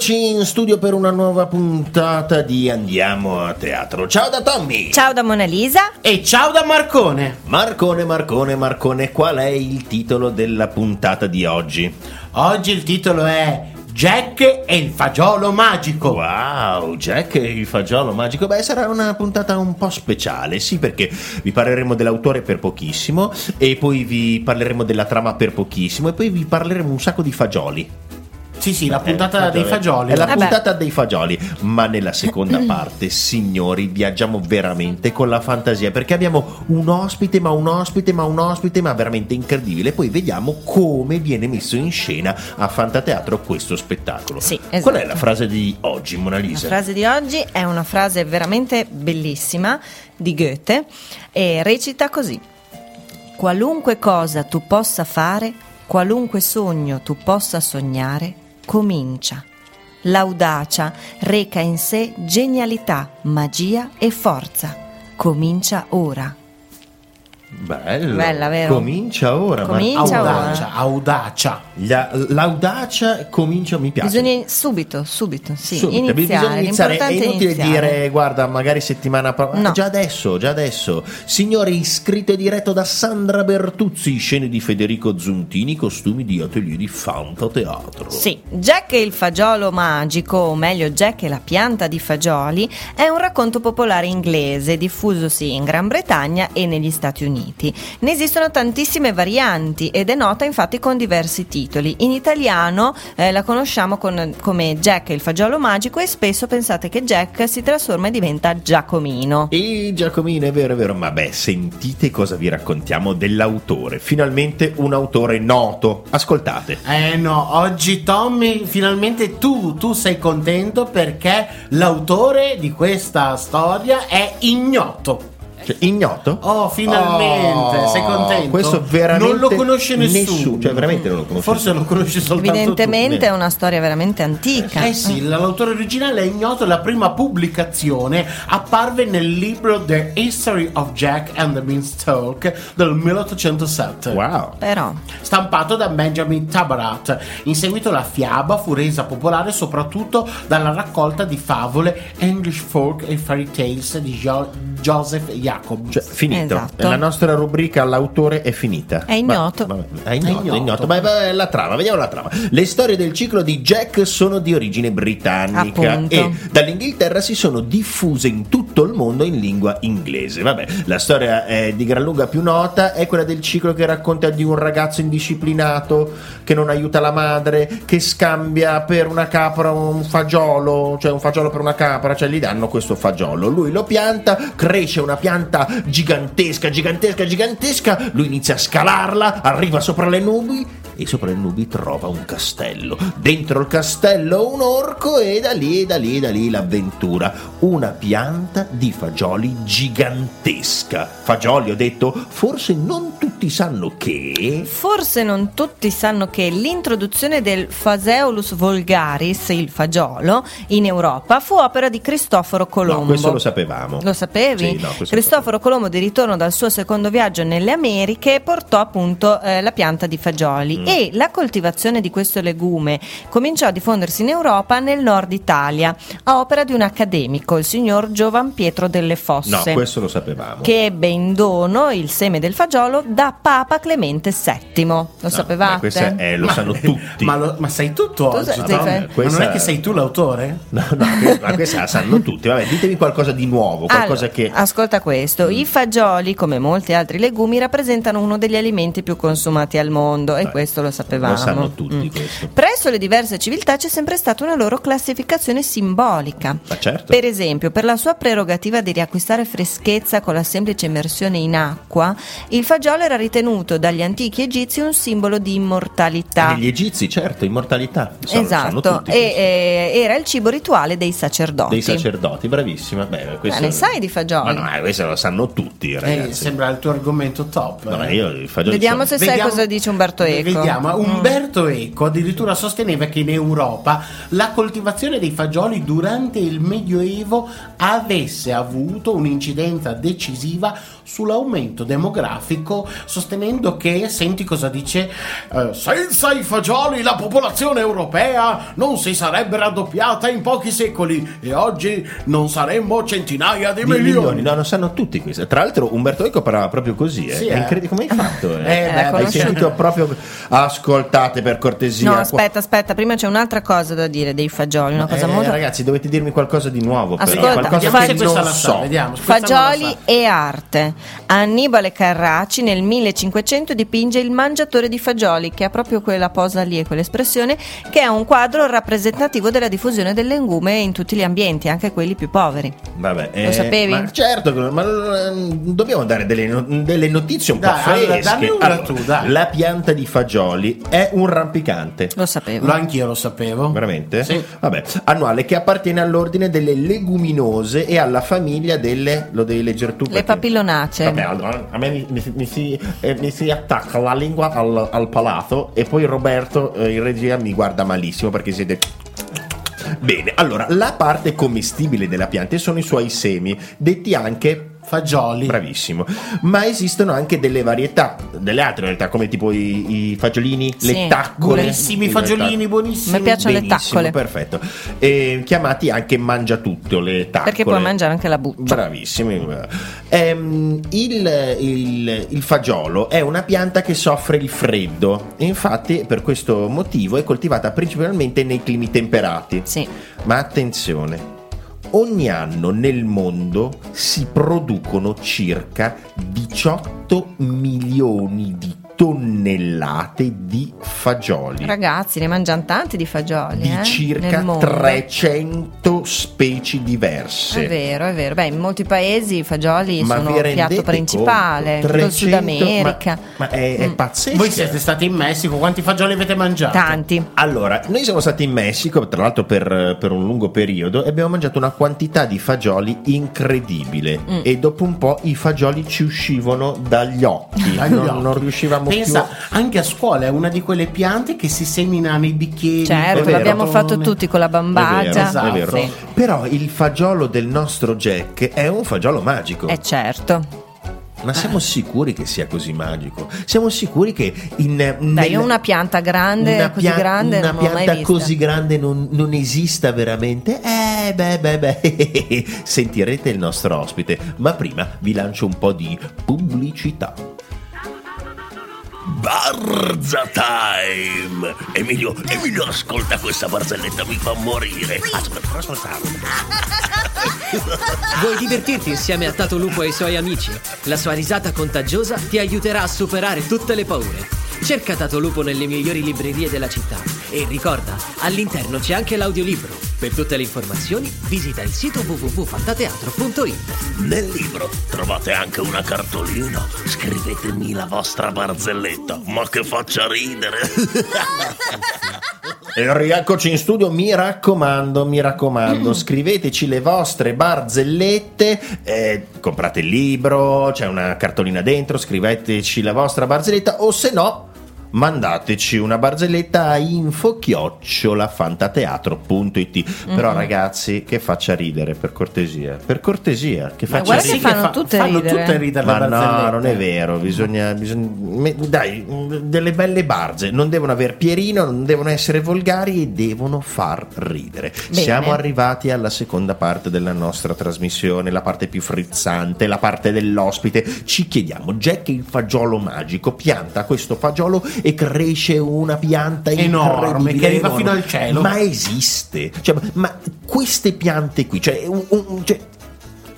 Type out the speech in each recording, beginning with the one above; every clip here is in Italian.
Eccoci in studio per una nuova puntata di Andiamo a teatro. Ciao da Tommy! Ciao da Mona Lisa. E ciao da Marcone! Marcone, Marcone, Marcone, qual è il titolo della puntata di oggi? Oggi il titolo è Jack e il fagiolo magico. Wow, Jack e il fagiolo magico. Beh, sarà una puntata un po' speciale, sì, perché vi parleremo dell'autore per pochissimo, e poi vi parleremo della trama per pochissimo, e poi vi parleremo un sacco di fagioli. Sì, sì, la Eh, puntata dei fagioli. È la Vabbè. puntata dei fagioli. Ma nella seconda parte, signori, viaggiamo veramente con la fantasia. Perché abbiamo un ospite, ma un ospite, ma un ospite, ma veramente incredibile. Poi vediamo come viene messo in scena a Fantateatro questo spettacolo. Sì, Qual esatto. è la frase di oggi, Mona La Lisa? frase di oggi è una frase veramente bellissima di Goethe e recita così: Qualunque cosa tu possa fare, qualunque sogno tu possa sognare, comincia. L'audacia reca in sé genialità, magia e forza. Comincia ora. Bello. Bella, vero? Comincia ora. ma- Comincia ora. Audacia, audacia. La- l'audacia comincia, mi piace. Bisogna subito, subito, sì, Subito, iniziare. bisogna iniziare. È inutile iniziare. dire, guarda, magari settimana prossima. No. Già adesso, già adesso. Signori, scritto e diretto da Sandra Bertuzzi, scene di Federico Zuntini, costumi di atelier di Fantateatro. Sì, Jack e il fagiolo magico, o meglio Jack e la pianta di fagioli, è un racconto popolare inglese diffusosi in Gran Bretagna e negli Stati Uniti. Ne esistono tantissime varianti ed è nota infatti con diversi titoli. In italiano eh, la conosciamo con- come Jack e il fagiolo magico e spesso pensate che Jack si trasforma e diventa Giacomino. E Giacomino, è vero, è vero, ma beh, sentite cosa vi raccontiamo dell'autore. Finalmente un autore noto. Ascoltate. Eh no, oggi Tommy, finalmente tu, tu sei contento perché l'autore di questa storia è ignoto. Cioè, ignoto? Oh, finalmente, Oh, sei contento? Questo veramente Non lo conosce nessuno. Cioè, veramente non lo conosce Forse lo conosce soltanto Evidentemente tu. è una storia veramente antica. Eh sì, l'autore originale è ignoto, la prima pubblicazione apparve nel libro The History of Jack and the Beanstalk del 1807. Wow. Però stampato da Benjamin Tabarat. In seguito la fiaba fu resa popolare soprattutto dalla raccolta di favole English Folk e Fairy Tales di Jo- Joseph Jacobs. Cioè, finito. Esatto. La nostra rubrica l'autore è finita. È ignoto. Ma- vabbè, è ignoto, È ignoto. è ignoto. Ma ma la trama, vediamo la trama. Le storie del ciclo di Jack sono di origine britannica Appunto. e dall'Inghilterra si sono diffuse in tutto il mondo in lingua inglese. Vabbè, la storia è di gran lunga più nota è quella del ciclo che racconta di un ragazzo indisciplinato che non aiuta la madre, che scambia per una capra un fagiolo, cioè un fagiolo per una capra, cioè gli danno questo fagiolo. Lui lo pianta, cresce una pianta gigantesca, gigantesca, gigantesca, lui inizia a scalarla, arriva sopra le nubi e sopra le nubi trova un castello. Dentro il castello un orco e da lì, da lì, da lì l'avventura. Una pianta di fagioli gigantesca. Fagioli, ho detto, forse non tutti sanno che... Forse non tutti sanno che l'introduzione del Phaseolus vulgaris, il fagiolo, in Europa fu opera di Cristoforo Colombo. No, questo lo sapevamo. Lo sapevi? Sì, no, Cristoforo Colombo di ritorno dal suo secondo viaggio nelle Americhe portò appunto eh, la pianta di fagioli Mm. E la coltivazione di questo legume cominciò a diffondersi in Europa nel nord Italia a opera di un accademico, il signor Giovan Pietro delle Fosse. No, questo lo sapevamo. che ebbe in dono il seme del fagiolo da Papa Clemente VII. Lo No, sapevate? beh, questo è- eh, lo sanno tutti. Ma, lo- ma sei tutto Tu oggi, sei- Tom? sei- Ma non questa- è che sei tu l'autore? No, no, ma questa la sanno tutti. Vabbè, ditemi qualcosa di nuovo, qualcosa Allora, che... Ascolta questo, i fagioli, come molti altri legumi, rappresentano uno degli alimenti più consumati al mondo e Beh, questo lo sapevamo. lo sanno tutti Mm. questo. Presso le diverse civiltà c'è sempre stata una loro classificazione simbolica. Ma certo. Per esempio, per la sua prerogativa di riacquistare freschezza con la semplice immersione in acqua, il fagiolo era ritenuto dagli antichi egizi un simbolo di immortalità. Gli egizi, certo, immortalità. Sanno Esatto, tutti e questo. eh, era il cibo rituale dei sacerdoti. Dei sacerdoti, bravissima. Beh, questo... Ma ne sai di fagioli? Ma no, questo lo sanno tutti, Eh, ragazzi. sembra il tuo argomento top. No, eh. io Vediamo sono- se sai cosa dice Umberto Eco. Vediamo, Mm. Umberto Eco addirittura sosteneva che in Europa la coltivazione dei fagioli durante il Medioevo avesse avuto un'incidenza decisiva sull'aumento demografico, sostenendo che, senti cosa dice, eh, senza i fagioli la popolazione europea non si sarebbe raddoppiata in pochi secoli e oggi non saremmo centinaia di, Di milioni. milioni, no, non sanno tutti questo. Tra l'altro, Umberto Eco parlava proprio così. Eh. Sì, è eh. incredibile. Come hai fatto? Eh? Eh, beh, Eh, hai sentito proprio. Ascoltate per cortesia. No, aspetta, aspetta, prima c'è un'altra cosa da dire dei fagioli, una cosa Eh, molto... Ragazzi, dovete dirmi qualcosa di nuovo. però. Ascolta, qualcosa Vediamo se che non so. vediamo. Fagioli e arte. Annibale Carracci nel 1500 dipinge Il mangiatore di fagioli, che ha proprio quella posa lì e quell'espressione, che è un quadro rappresentativo della diffusione del legume in tutti gli ambienti, anche quelli più poveri. Vabbè, eh, Lo sapevi? Ma certo, ma eh, dobbiamo dare delle, delle notizie un Dai, po' allora, fresche. dammi una tu, dai. La pianta di fagioli è un rampicante. Lo sapevo. Lo anch'io lo sapevo. Veramente? Sì. Vabbè, annuale che appartiene all'ordine delle leguminose e alla famiglia delle. Lo devi leggere tu. Le perché- papillonacee. Vabbè, allora, a me mi, mi- mi si, eh, mi si attacca la lingua al, al palato e poi Roberto eh, in regia mi guarda malissimo perché siete. Bene, allora la parte commestibile della pianta sono i suoi semi, detti anche Fagioli. Bravissimo, ma esistono anche delle varietà, delle altre varietà come tipo i, i fagiolini, Sì, le taccole. Buonissimi I fagiolini, buonissimi. Mi piacciono le Benissimo, taccole. perfetto. E chiamati anche mangiatutto le taccole. Perché puoi mangiare anche la buccia. Bravissimi. Ehm, il, il- il fagiolo è una pianta che soffre il freddo, e infatti per questo motivo è coltivata principalmente nei climi temperati. Sì. Ma attenzione, Ogni anno nel mondo si producono circa 18 milioni di tonnellate di fagioli. Ragazzi, ne mangiano tanti di fagioli. Di eh? circa 300 specie diverse. È vero, è vero. Beh, in molti paesi i fagioli ma sono il piatto principale, 300, in Sud America. Ma, ma è, è mm. pazzesco. Voi siete stati in Messico, quanti fagioli avete mangiato? Tanti. Allora, noi siamo stati in Messico, tra l'altro per, per un lungo periodo, e abbiamo mangiato una quantità di fagioli incredibile. Mm. E dopo un po' i fagioli ci uscivano dagli occhi. non, non, riuscivamo Pensa, più. anche a scuola è una di quelle piante che si semina nei bicchieri. Certo, l'abbiamo fatto tutti con la bambagia. È vero, esatto. è vero. Sì. Però il fagiolo del nostro Jack è un fagiolo magico. Eh certo. Ma siamo sicuri che sia così magico? Siamo sicuri che in Dai, nel- io una pianta grande, una così pia- grande, una pianta così grande non, non esista veramente? Eh, beh, beh, beh, sentirete il nostro ospite, ma prima vi lancio un po' di pubblicità. Barza Time! Emilio, Emilio, ascolta questa barzelletta, mi fa morire. Aspetta, ascoltare. Vuoi divertirti insieme a Tato Lupo e i suoi amici? La sua risata contagiosa ti aiuterà a superare tutte le paure. Cerca Tato Lupo nelle migliori librerie della città e ricorda, all'interno c'è anche l'audiolibro. Per tutte le informazioni visita il sito www.fantateatro.it. Nel libro trovate anche una cartolina. Scrivetemi la vostra barzelletta, ma che faccia ridere. E rieccoci in studio, mi raccomando, mi raccomando, scriveteci le vostre barzellette, eh, comprate il libro, c'è una cartolina dentro, scriveteci la vostra barzelletta o se no mandateci una barzelletta a info-fantateatro.it però ragazzi che faccia ridere per cortesia per cortesia che Ma faccia ridere che fanno tutte fanno ridere. tutte ridere ma no, non è vero, bisogna, bisogna- me- dai, delle belle barze, non devono aver pierino, non devono essere volgari e devono far ridere. Bene. Siamo arrivati alla seconda parte della nostra trasmissione, la parte più frizzante, la parte dell'ospite. Ci chiediamo, Jack il fagiolo magico pianta questo fagiolo e cresce una pianta Enorme, che arriva enorme. fino al cielo. Ma esiste? Cioè, ma- queste piante qui, cioè, un- un- cioè,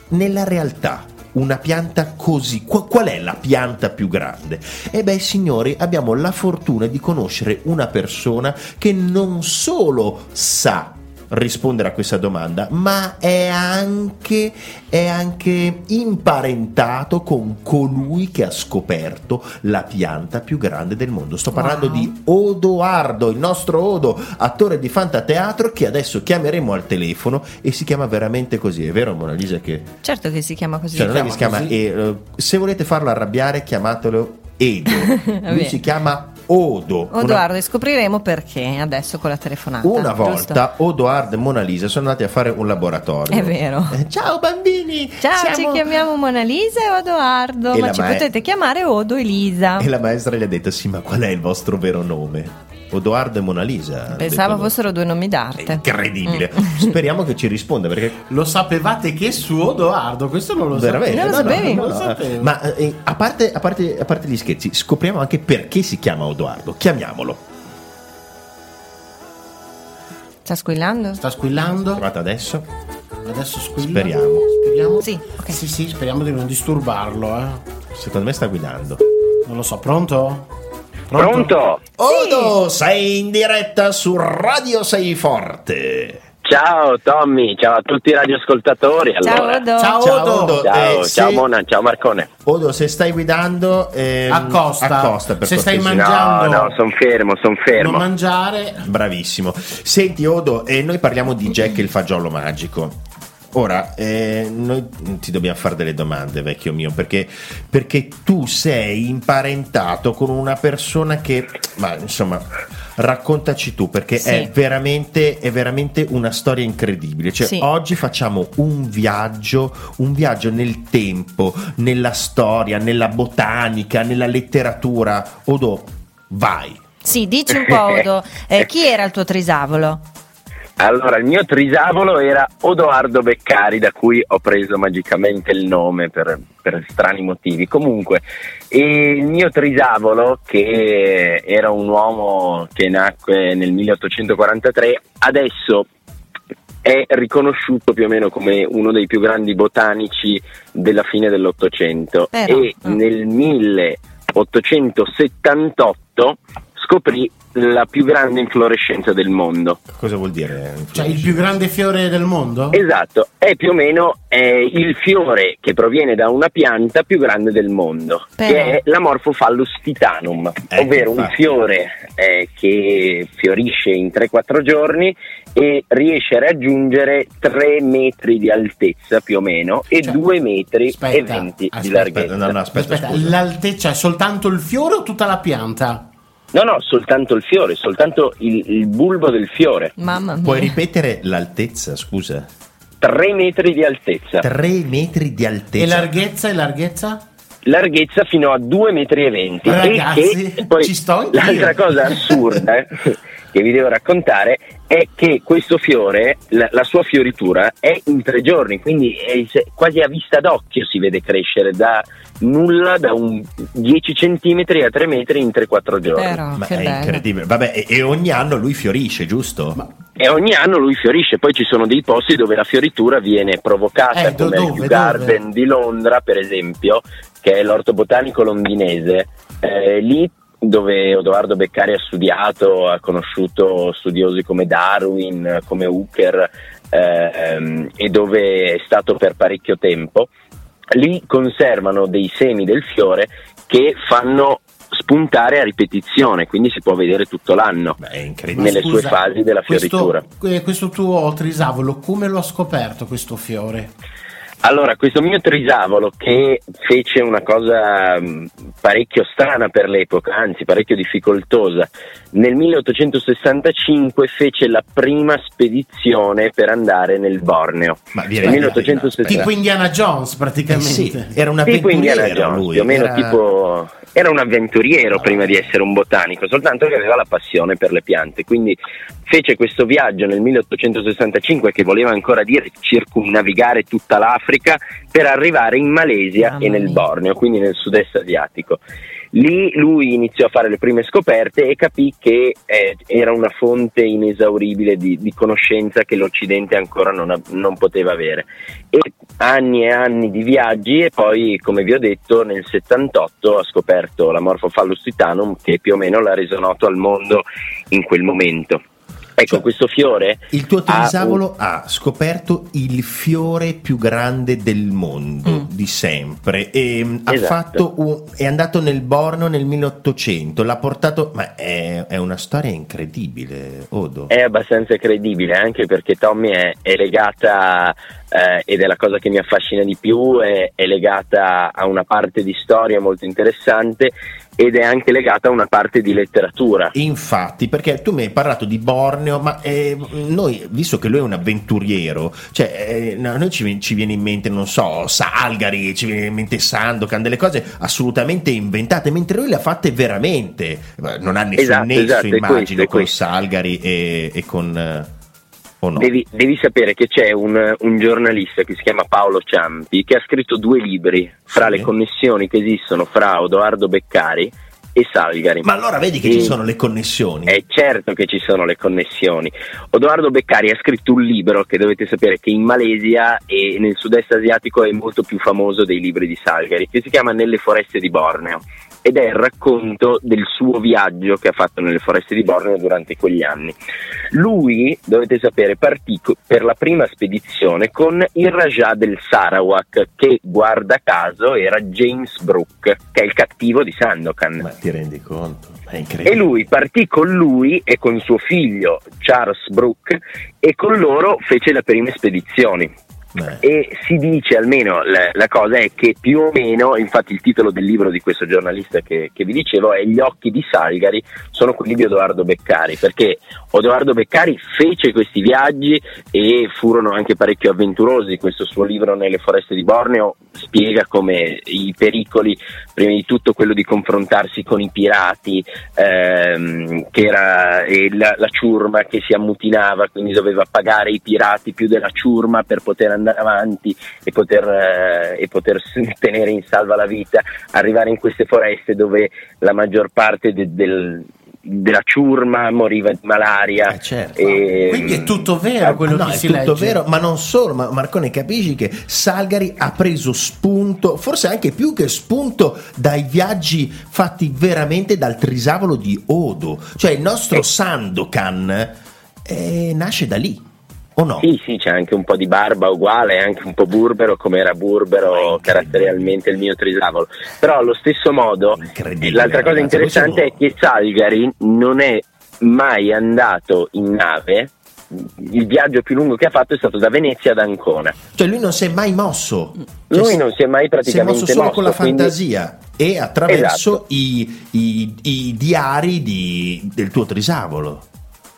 nella realtà una pianta così, qu- qual è la pianta più grande? E beh signori abbiamo la fortuna di conoscere una persona che non solo sa rispondere a questa domanda, ma è anche, è anche imparentato con colui che ha scoperto la pianta più grande del mondo. Sto parlando Wow. di Odoardo, il nostro Odo, attore di Fantateatro, che adesso chiameremo al telefono e si chiama veramente così, è vero Mona Lisa che... Certo che si chiama così. Cioè, non è che si chiama e, se volete farlo arrabbiare chiamatelo Edo lui si chiama Odo. una- Odoardo, e scopriremo perché adesso con la telefonata. Una, giusto? volta Odoardo e Mona Lisa sono andati a fare un laboratorio. È vero. Eh, ciao bambini! Ciao, siamo- ci chiamiamo Mona Lisa e Odoardo, E ma ci mae- potete chiamare Odo Elisa. E la maestra gli ha detto: Sì, ma qual è il vostro vero nome? Odoardo e Mona Lisa. Pensavo fossero due nomi È d'arte. incredibile. Speriamo che ci risponda perché Lo sapevate che su Odoardo? Questo non lo veramente Non lo sapevo. sapevi? Non lo sapevo. Ma eh, a, parte, a parte- a parte gli scherzi, scopriamo anche perché si chiama Odoardo. Chiamiamolo. Sta squillando? Sta squillando? Chiamata adesso. Adesso squilla. Speriamo. Speriamo? Sì, ok. Sì, sì, speriamo di non disturbarlo, eh. Secondo me sta guidando. Non lo so, pronto? Pronto? Odo, sei in diretta su Radio Sei Forte. Ciao Tommy, ciao a tutti i radioascoltatori. Ciao Allora. Odo. Ciao, Ciao, Odo. Odo. Ciao, Eh, ciao se- Mona, ciao Marcone. Odo, se stai guidando, ehm, Accosta. accosta per Se stai cortesia. mangiando- No, no, sono fermo, sono Non fermo. mangiare. Bravissimo. Senti, Odo, e noi parliamo di Jack il fagiolo magico. Ora, eh, noi ti dobbiamo fare delle domande, vecchio mio, perché, perché tu sei imparentato con una persona che, ma insomma, raccontaci tu, perché Sì. è, veramente, è veramente una storia incredibile. Cioè, Sì. oggi facciamo un viaggio, un viaggio nel tempo, nella storia, nella botanica, nella letteratura. Odo, vai. Sì, dici un po' Odo, eh, chi era il tuo trisavolo? Allora, il mio trisavolo era Odoardo Beccari, da cui ho preso magicamente il nome per, per strani motivi. Comunque, e il mio trisavolo, che era un uomo che nacque nel 1843, adesso è riconosciuto più o meno come uno dei più grandi botanici della fine dell'Ottocento Però, e mm. nel 1878 scoprì la più grande inflorescenza del mondo. Cosa vuol dire? Cioè, il più grande fiore del mondo? Esatto, è più o meno eh, il fiore che proviene da una pianta più grande del mondo, Però- che è l'Amorphophallus titanum, Ecco, ovvero un infatti. fiore eh, che fiorisce in 3-4 giorni e riesce a raggiungere 3 metri di altezza più o meno e Cioè, 2 metri aspetta, e 20 di aspetta, larghezza. no, no, aspetta, Aspetta, l'altezza è soltanto il fiore o tutta la pianta? No, no, soltanto il fiore, soltanto il, il bulbo del fiore. Mamma mia. Puoi ripetere l'altezza, scusa? 3 metri di altezza. 3 metri di altezza. E larghezza e larghezza? larghezza fino a 2 metri e 20 Ragazzi, e poi ci sto anch'io. l'altra cosa assurda eh, che vi devo raccontare è che questo fiore la, la sua fioritura è in tre giorni quindi è quasi a vista d'occhio si vede crescere da nulla da un 10 centimetri a 3 metri in 3-4 giorni Però, Ma che è bello. incredibile. Vabbè, e, e ogni anno lui fiorisce, giusto? e ogni anno lui fiorisce poi ci sono dei posti dove la fioritura viene provocata Eh, come il Kew dove? Garden di Londra per esempio che è l'orto botanico londinese Eh, lì dove Odoardo Beccari ha studiato, ha conosciuto studiosi come Darwin, come Hooker ehm, e dove è stato per parecchio tempo, lì conservano dei semi del fiore che fanno spuntare a ripetizione, quindi si può vedere tutto l'anno Beh, nelle sue fasi della fioritura. Questo, eh, questo tuo trisavolo, come lo ha scoperto questo fiore? Allora, questo mio trisavolo che fece una cosa mh, parecchio strana per l'epoca, anzi parecchio difficoltosa, nel 1865 fece la prima spedizione per andare nel Borneo. Ma da- 1860. Tipo Indiana Jones Eh praticamente. sì, era un Tipo Indiana avventuriero Jones, lui. più o meno era- tipo era un avventuriero prima di essere un botanico, soltanto che aveva la passione per le piante, quindi fece questo viaggio nel 1865 che voleva ancora dire circumnavigare tutta l'Africa per arrivare in Malesia Mamma e nel. Borneo, quindi nel sud-est asiatico. Lì lui iniziò a fare le prime scoperte e capì che eh, era una fonte inesauribile di, di conoscenza che l'Occidente ancora non, non poteva avere. E anni e anni di viaggi e poi, come vi ho detto, nel 78 ha scoperto la Morphophallus titanum che più o meno l'ha reso noto al mondo in quel momento. Ecco, Cioè, questo fiore Il tuo ha un- trisavolo ha scoperto il fiore più grande del mondo Mm. di sempre e mm, ha Esatto. fatto un- è andato nel Borno nel 1800 l'ha portato ma è, è una storia incredibile Odo è abbastanza credibile anche perché Tommy è, è legata eh, ed è la cosa che mi affascina di più, è, è legata a una parte di storia molto interessante ed è anche legata a una parte di letteratura. Infatti, perché tu mi hai parlato di Borneo, ma eh, noi, visto che lui è un avventuriero, cioè, eh, noi ci, ci, viene in mente, non so, Salgari, ci viene in mente Sandokan, delle cose assolutamente inventate, mentre lui le ha fatte veramente. Non ha nessun esatto, nesso, esatto, immagino, questo, con questo. Salgari e, e con... eh, no? Devi, devi sapere che c'è un, un giornalista che si chiama Paolo Ciampi che ha scritto due libri fra Sì. le connessioni che esistono fra Odoardo Beccari e Salgari. Ma allora vedi che E- ci sono le connessioni. È certo che ci sono le connessioni. Odoardo Beccari ha scritto un libro che dovete sapere che in Malesia e nel sud-est asiatico è molto più famoso dei libri di Salgari, che si chiama Nelle foreste di Borneo. Ed è il racconto del suo viaggio che ha fatto nelle foreste di Borneo durante quegli anni. Lui, dovete sapere, partì per la prima spedizione con il Rajah del Sarawak, che guarda caso era James Brooke, che è il cattivo di Sandokan. Ma ti rendi conto? È incredibile. E lui partì con lui e con suo figlio Charles Brooke e con loro fece le prime spedizioni. Eh. E si dice almeno la, la cosa è che più o meno, infatti il titolo del libro di questo giornalista che, che vi dicevo è Gli occhi di Salgari sono quelli di Odoardo Beccari, perché Odoardo Beccari fece questi viaggi e furono anche parecchio avventurosi. Questo suo libro Nelle foreste di Borneo spiega come i pericoli, prima di tutto quello di confrontarsi con i pirati, ehm, che era la, la ciurma che si ammutinava, quindi doveva pagare i pirati più della ciurma per poter andare avanti e poter, eh, e poter tenere in salva la vita, arrivare in queste foreste dove la maggior parte de- del- della ciurma moriva di malaria. Eh, certo. E- Quindi è tutto vero quello no, che è si tutto legge. vero, ma non solo, ma Marcone capisci che Salgari ha preso spunto, forse anche più che spunto dai viaggi fatti veramente dal trisavolo di Odo, cioè il nostro Eh. Sandokan eh, nasce da lì, o no? Sì, sì, c'è anche un po' di barba uguale, anche un po' burbero come era burbero caratterialmente il mio trisavolo. Però allo stesso modo, l'altra cosa interessante è che Salgari non è mai andato in nave. Il viaggio più lungo che ha fatto è stato da Venezia ad Ancona. Cioè lui non si è mai mosso. Cioè, Lui non si è mai si è praticamente mosso solo con la quindi- fantasia e attraverso Esatto. i, i- i diari di- del tuo trisavolo.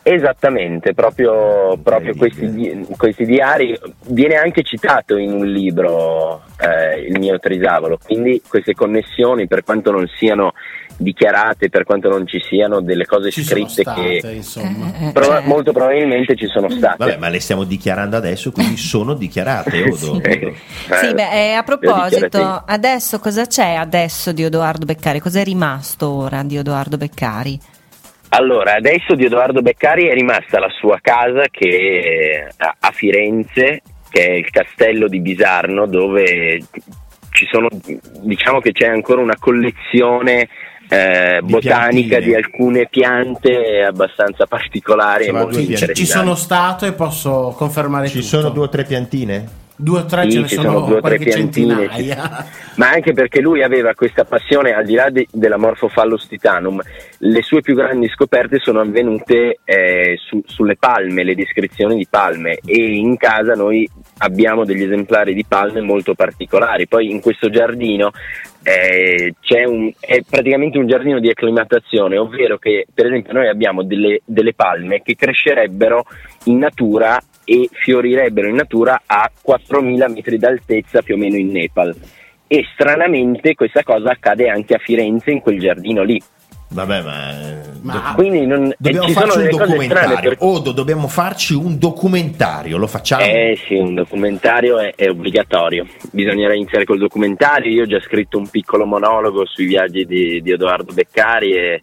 Esattamente, proprio, proprio questi, questi diari viene anche citato in un libro eh, il mio trisavolo, quindi queste connessioni per quanto non siano dichiarate, per quanto non ci siano delle cose Ci scritte state, che. Eh, eh, prova- cioè, molto probabilmente ci sono state. Vabbè, ma le stiamo dichiarando adesso, quindi sono dichiarate. Odo. Eh, Sì, beh, eh, a le ho proposito, adesso cosa c'è adesso di Odoardo Beccari? Cos'è rimasto ora di Odoardo Beccari? Allora, adesso di Edoardo Beccari è rimasta la sua casa che è a Firenze, che è il castello di Bisarno, dove ci sono, diciamo che c'è ancora una collezione eh, Di botanica piantine. di alcune piante abbastanza particolari e molto Ci, ci sono stato e posso confermare Ci tutto. sono due o tre piantine? Due o tre Sì, ce ne sono, sono due o tre piantine, centinaia. ma anche perché lui aveva questa passione, al di là de- della Morphophallos titanum, le sue più grandi scoperte sono avvenute eh, su- sulle palme, le descrizioni di palme e in casa noi abbiamo degli esemplari di palme molto particolari. Poi in questo giardino eh, c'è un, è praticamente un giardino di acclimatazione, ovvero che per esempio noi abbiamo delle, delle palme che crescerebbero in natura e fiorirebbero in natura a 4.000 metri d'altezza più o meno in Nepal. E stranamente questa cosa accade anche a Firenze in quel giardino lì. Vabbè, ma. eh, Ma- do- Quindi non, eh, dobbiamo ci sono farci un documentario. perché- Odo, dobbiamo farci un documentario. Lo facciamo? Eh sì, un documentario è, è obbligatorio. Bisognerà iniziare col documentario. Io ho già scritto un piccolo monologo sui viaggi di, di Edoardo Beccari e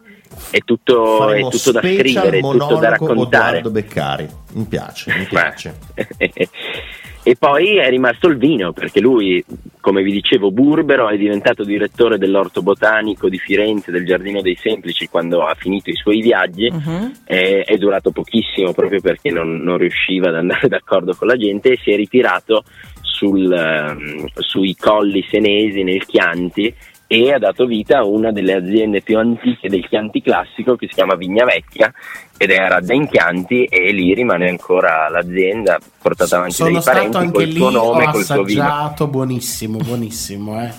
è tutto, è tutto da scrivere, è tutto da raccontare. Odoardo Beccari. Mi piace, mi piace. e poi è rimasto il vino perché lui, come vi dicevo, Burbero è diventato direttore dell'orto botanico di Firenze, del Giardino dei Semplici, quando ha finito i suoi viaggi. Mhm. è, è durato pochissimo proprio perché non, non riusciva ad andare d'accordo con la gente e si è ritirato sul, ehm, sui colli senesi nel Chianti e ha dato vita a una delle aziende più antiche del Chianti classico che si chiama Vigna Vecchia ed era Den Chianti e lì rimane ancora l'azienda portata avanti Sono dai stato parenti anche col lì, suo nome col suo vino. assaggiato, buonissimo, buonissimo, eh.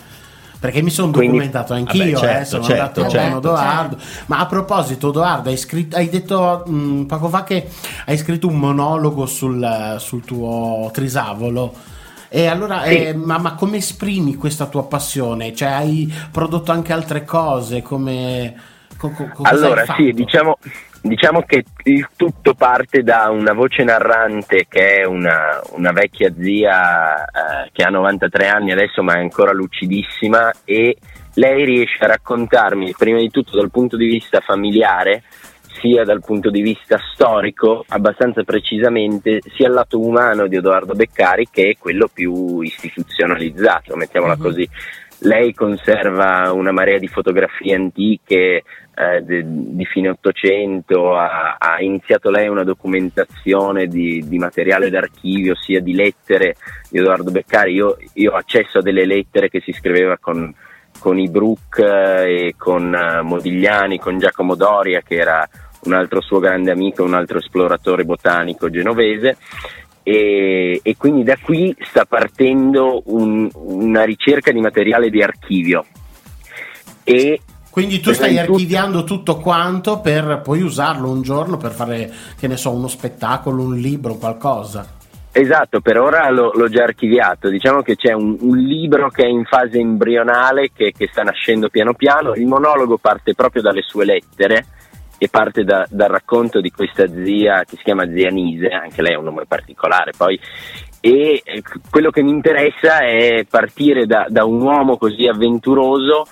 Perché mi sono Quindi- documentato anch'io, Vabbè, certo, eh, sono certo, andato certo, con Odoardo. Ma a proposito, Odoardo, hai, scritto- hai detto mh, poco fa che hai scritto un monologo sul, sul tuo trisavolo. E allora, Sì. eh, ma, ma come esprimi questa tua passione? Cioè, hai prodotto anche altre cose? Come. co- co- Allora, sì, diciamo, diciamo che il tutto parte da una voce narrante che è una, una vecchia zia eh, che ha 93 anni adesso, ma è ancora lucidissima, e lei riesce a raccontarmi, prima di tutto dal punto di vista familiare, sia dal punto di vista storico, abbastanza precisamente, sia il lato umano di Edoardo Beccari che è quello più istituzionalizzato, mettiamola Mhm. così. Lei conserva una marea di fotografie antiche eh, de- di fine Ottocento, ha, ha iniziato lei una documentazione di, di materiale d'archivio, sia di lettere di Edoardo Beccari. Io, io ho accesso a delle lettere che si scriveva con, con i Bruck eh, e con eh, Modigliani, con Giacomo Doria, che era un altro suo grande amico, un altro esploratore botanico genovese. E, e quindi da qui sta partendo un- una ricerca di materiale di archivio. E Quindi tu stai archiviando tutto quanto per poi usarlo un giorno per fare, che ne so, uno spettacolo, un libro, qualcosa. Esatto, per ora l'ho, l'ho già archiviato. Diciamo che c'è un, un libro che è in fase embrionale, che, che sta nascendo piano piano. Il monologo parte proprio dalle sue lettere e parte da- dal racconto di questa zia che si chiama Zia Nise, anche lei ha un nome particolare poi. E eh, quello che mi interessa è partire da, da un uomo così avventuroso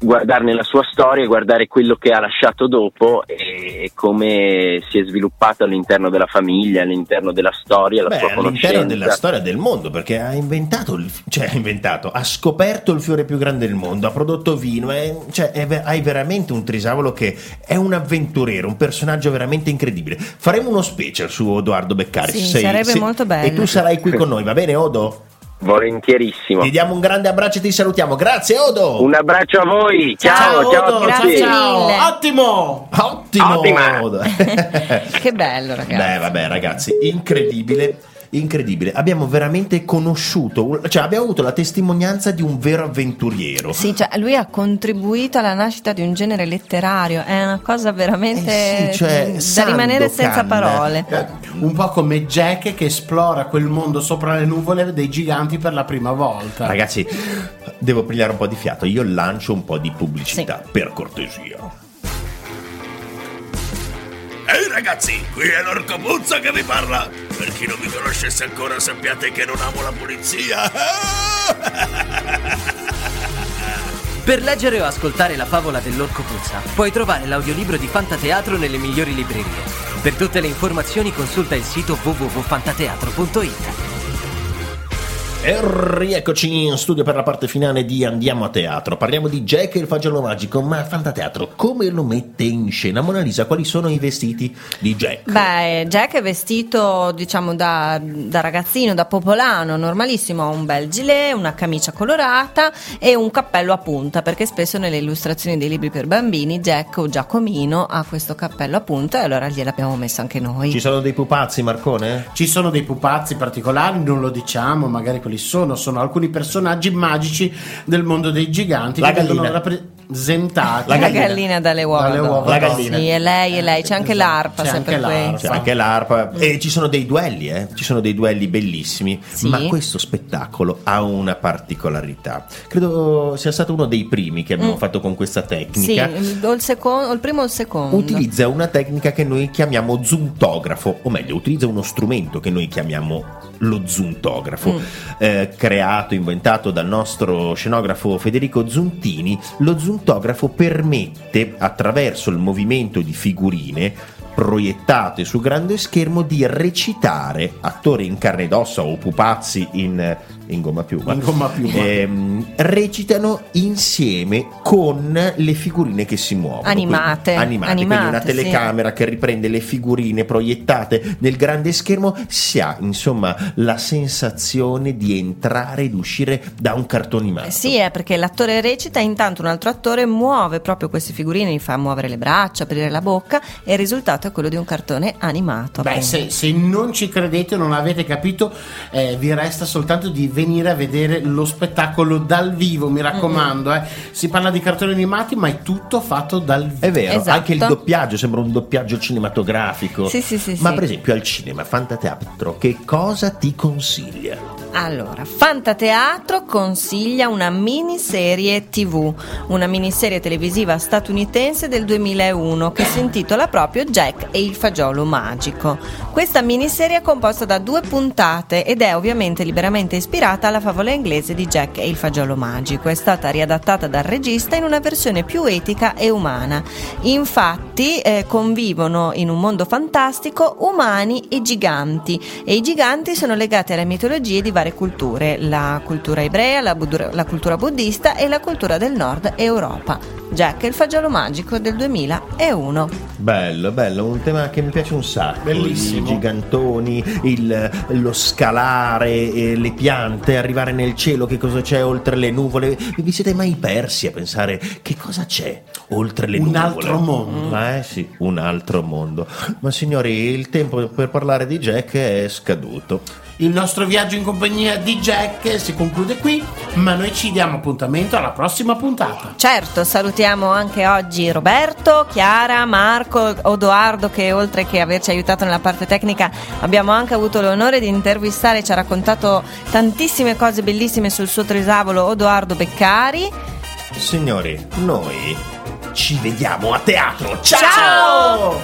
guardarne la sua storia, guardare quello che ha lasciato dopo e come si è sviluppato all'interno della famiglia, all'interno della storia, la Beh, sua all'interno conoscenza. della storia del mondo, perché ha inventato, il, cioè ha inventato, ha scoperto il fiore più grande del mondo, ha prodotto vino, è- cioè è hai veramente un trisavolo che è un avventuriero, un personaggio veramente incredibile. Faremo uno special su Edoardo Beccari. Sì, se sei- sarebbe se- molto bello. E tu sarai qui con noi, va bene Odo? Volentierissimo. Ti diamo un grande abbraccio e ti salutiamo. Grazie Odo! Un abbraccio a voi, ciao, ciao, Odo, a grazie tutti. ciao, mille. ottimo! Ottimo! Ottima. Odo. Che bello, ragazzi. Beh, vabbè, ragazzi, incredibile. Incredibile, abbiamo veramente conosciuto, cioè abbiamo avuto la testimonianza di un vero avventuriero. Sì, cioè lui ha contribuito alla nascita di un genere letterario, è una cosa veramente Eh sì, cioè, da Sandokan. rimanere senza parole. Eh, Un po' come Jack che esplora quel mondo sopra le nuvole dei giganti per la prima volta. Ragazzi, devo pigliare un po' di fiato. Io lancio un po' di pubblicità, per cortesia. Ehi ragazzi, qui è l'orco Puzza che vi parla. Per chi non mi conoscesse ancora sappiate che non amo la pulizia. Per leggere o ascoltare la favola dell'orco puzza, puoi trovare l'audiolibro di Fantateatro nelle migliori librerie. Per tutte le informazioni consulta il sito www.fantateatro.it. E rieccoci in studio per la parte finale di Andiamo a teatro. Parliamo di Jack e il fagiolo magico, ma Fantateatro come lo mette in scena? Mona Lisa, quali sono i vestiti di Jack? Beh, Jack è vestito, diciamo, da, da ragazzino, da popolano, normalissimo, ha un bel gilet, una camicia colorata e un cappello a punta, perché spesso nelle illustrazioni dei libri per bambini Jack o Giacomino ha questo cappello a punta e allora gliel'abbiamo messo anche noi. Ci sono dei pupazzi, Marcone? Ci sono dei pupazzi particolari, non lo diciamo, magari quelli sono, sono alcuni personaggi magici del mondo dei giganti La che vengono gallina. rappresentati. La La gallina. gallina dalle uova. Dalle uova La gallina. Sì, e lei, e lei, c'è anche Esatto. l'arpa, C'è sempre anche. C'è anche l'arpa e ci sono dei duelli, eh? ci sono dei duelli bellissimi, Sì. ma questo spettacolo ha una particolarità. Credo sia stato uno dei primi che abbiamo Mm. fatto con questa Sì, tecnica. il, o il secondo, o il primo o il secondo. Utilizza una tecnica che noi chiamiamo zuntografo, o meglio, utilizza uno strumento che noi chiamiamo lo zuntografo, Mm. eh, creato, inventato dal nostro scenografo Federico Zuntini. Lo zuntografo permette, attraverso il movimento di figurine, proiettate su grande schermo di recitare attori in carne ed ossa o pupazzi in, in gomma piuma, In gomma piuma. ehm, recitano insieme con le figurine che si muovono. Animate, Quindi, animate, quindi animate, una sì. telecamera che riprende le figurine proiettate nel grande schermo, si ha insomma la sensazione di entrare ed uscire da un cartone animato. Eh Sì, è perché l'attore recita, intanto un altro attore muove proprio queste figurine, gli fa muovere le braccia, aprire la bocca e il risultato è quello di un cartone animato. Beh, se, se non ci credete o non avete capito, eh, vi resta soltanto di venire a vedere lo spettacolo dal vivo, mi raccomando. eh. Si parla di cartoni animati, ma è tutto fatto dal vivo. È vero, Esatto. anche il doppiaggio sembra un doppiaggio cinematografico. Sì, sì, sì, Ma sì. per esempio al cinema, Fantateatro, che cosa ti consiglia? Allora, Fantateatro consiglia una miniserie TV, una miniserie televisiva statunitense del 2001 che si intitola proprio Jack e il fagiolo magico. Questa miniserie è composta da due puntate ed è ovviamente liberamente ispirata alla favola inglese di Jack e il fagiolo magico. È stata riadattata dal regista in una versione più etica e umana. Infatti eh, convivono in un mondo fantastico umani e giganti e i giganti sono legati alle mitologie di varie culture, la cultura ebrea, la, bud- la cultura buddista e la cultura del nord Europa. Jack e il fagiolo magico del 2001. Bello, bello, un tema che mi piace un sacco. Bellissimo. I gigantoni, il- lo scalare, eh, le piante, arrivare nel cielo, che cosa c'è oltre le nuvole. Vi siete mai persi a pensare che cosa c'è oltre le Un nuvole? altro mondo. Eh sì, un altro mondo. Ma signori, il tempo per parlare di Jack è scaduto. Il nostro viaggio in compagnia di Jack si conclude qui, ma noi ci diamo appuntamento alla prossima puntata. Certo, salutiamo anche oggi Roberto, Chiara, Marco, Odoardo che oltre che averci aiutato nella parte tecnica abbiamo anche avuto l'onore di intervistare, ci ha raccontato tantissime cose bellissime sul suo trisavolo Odoardo Beccari. Signori, noi ci vediamo a teatro. Ciao!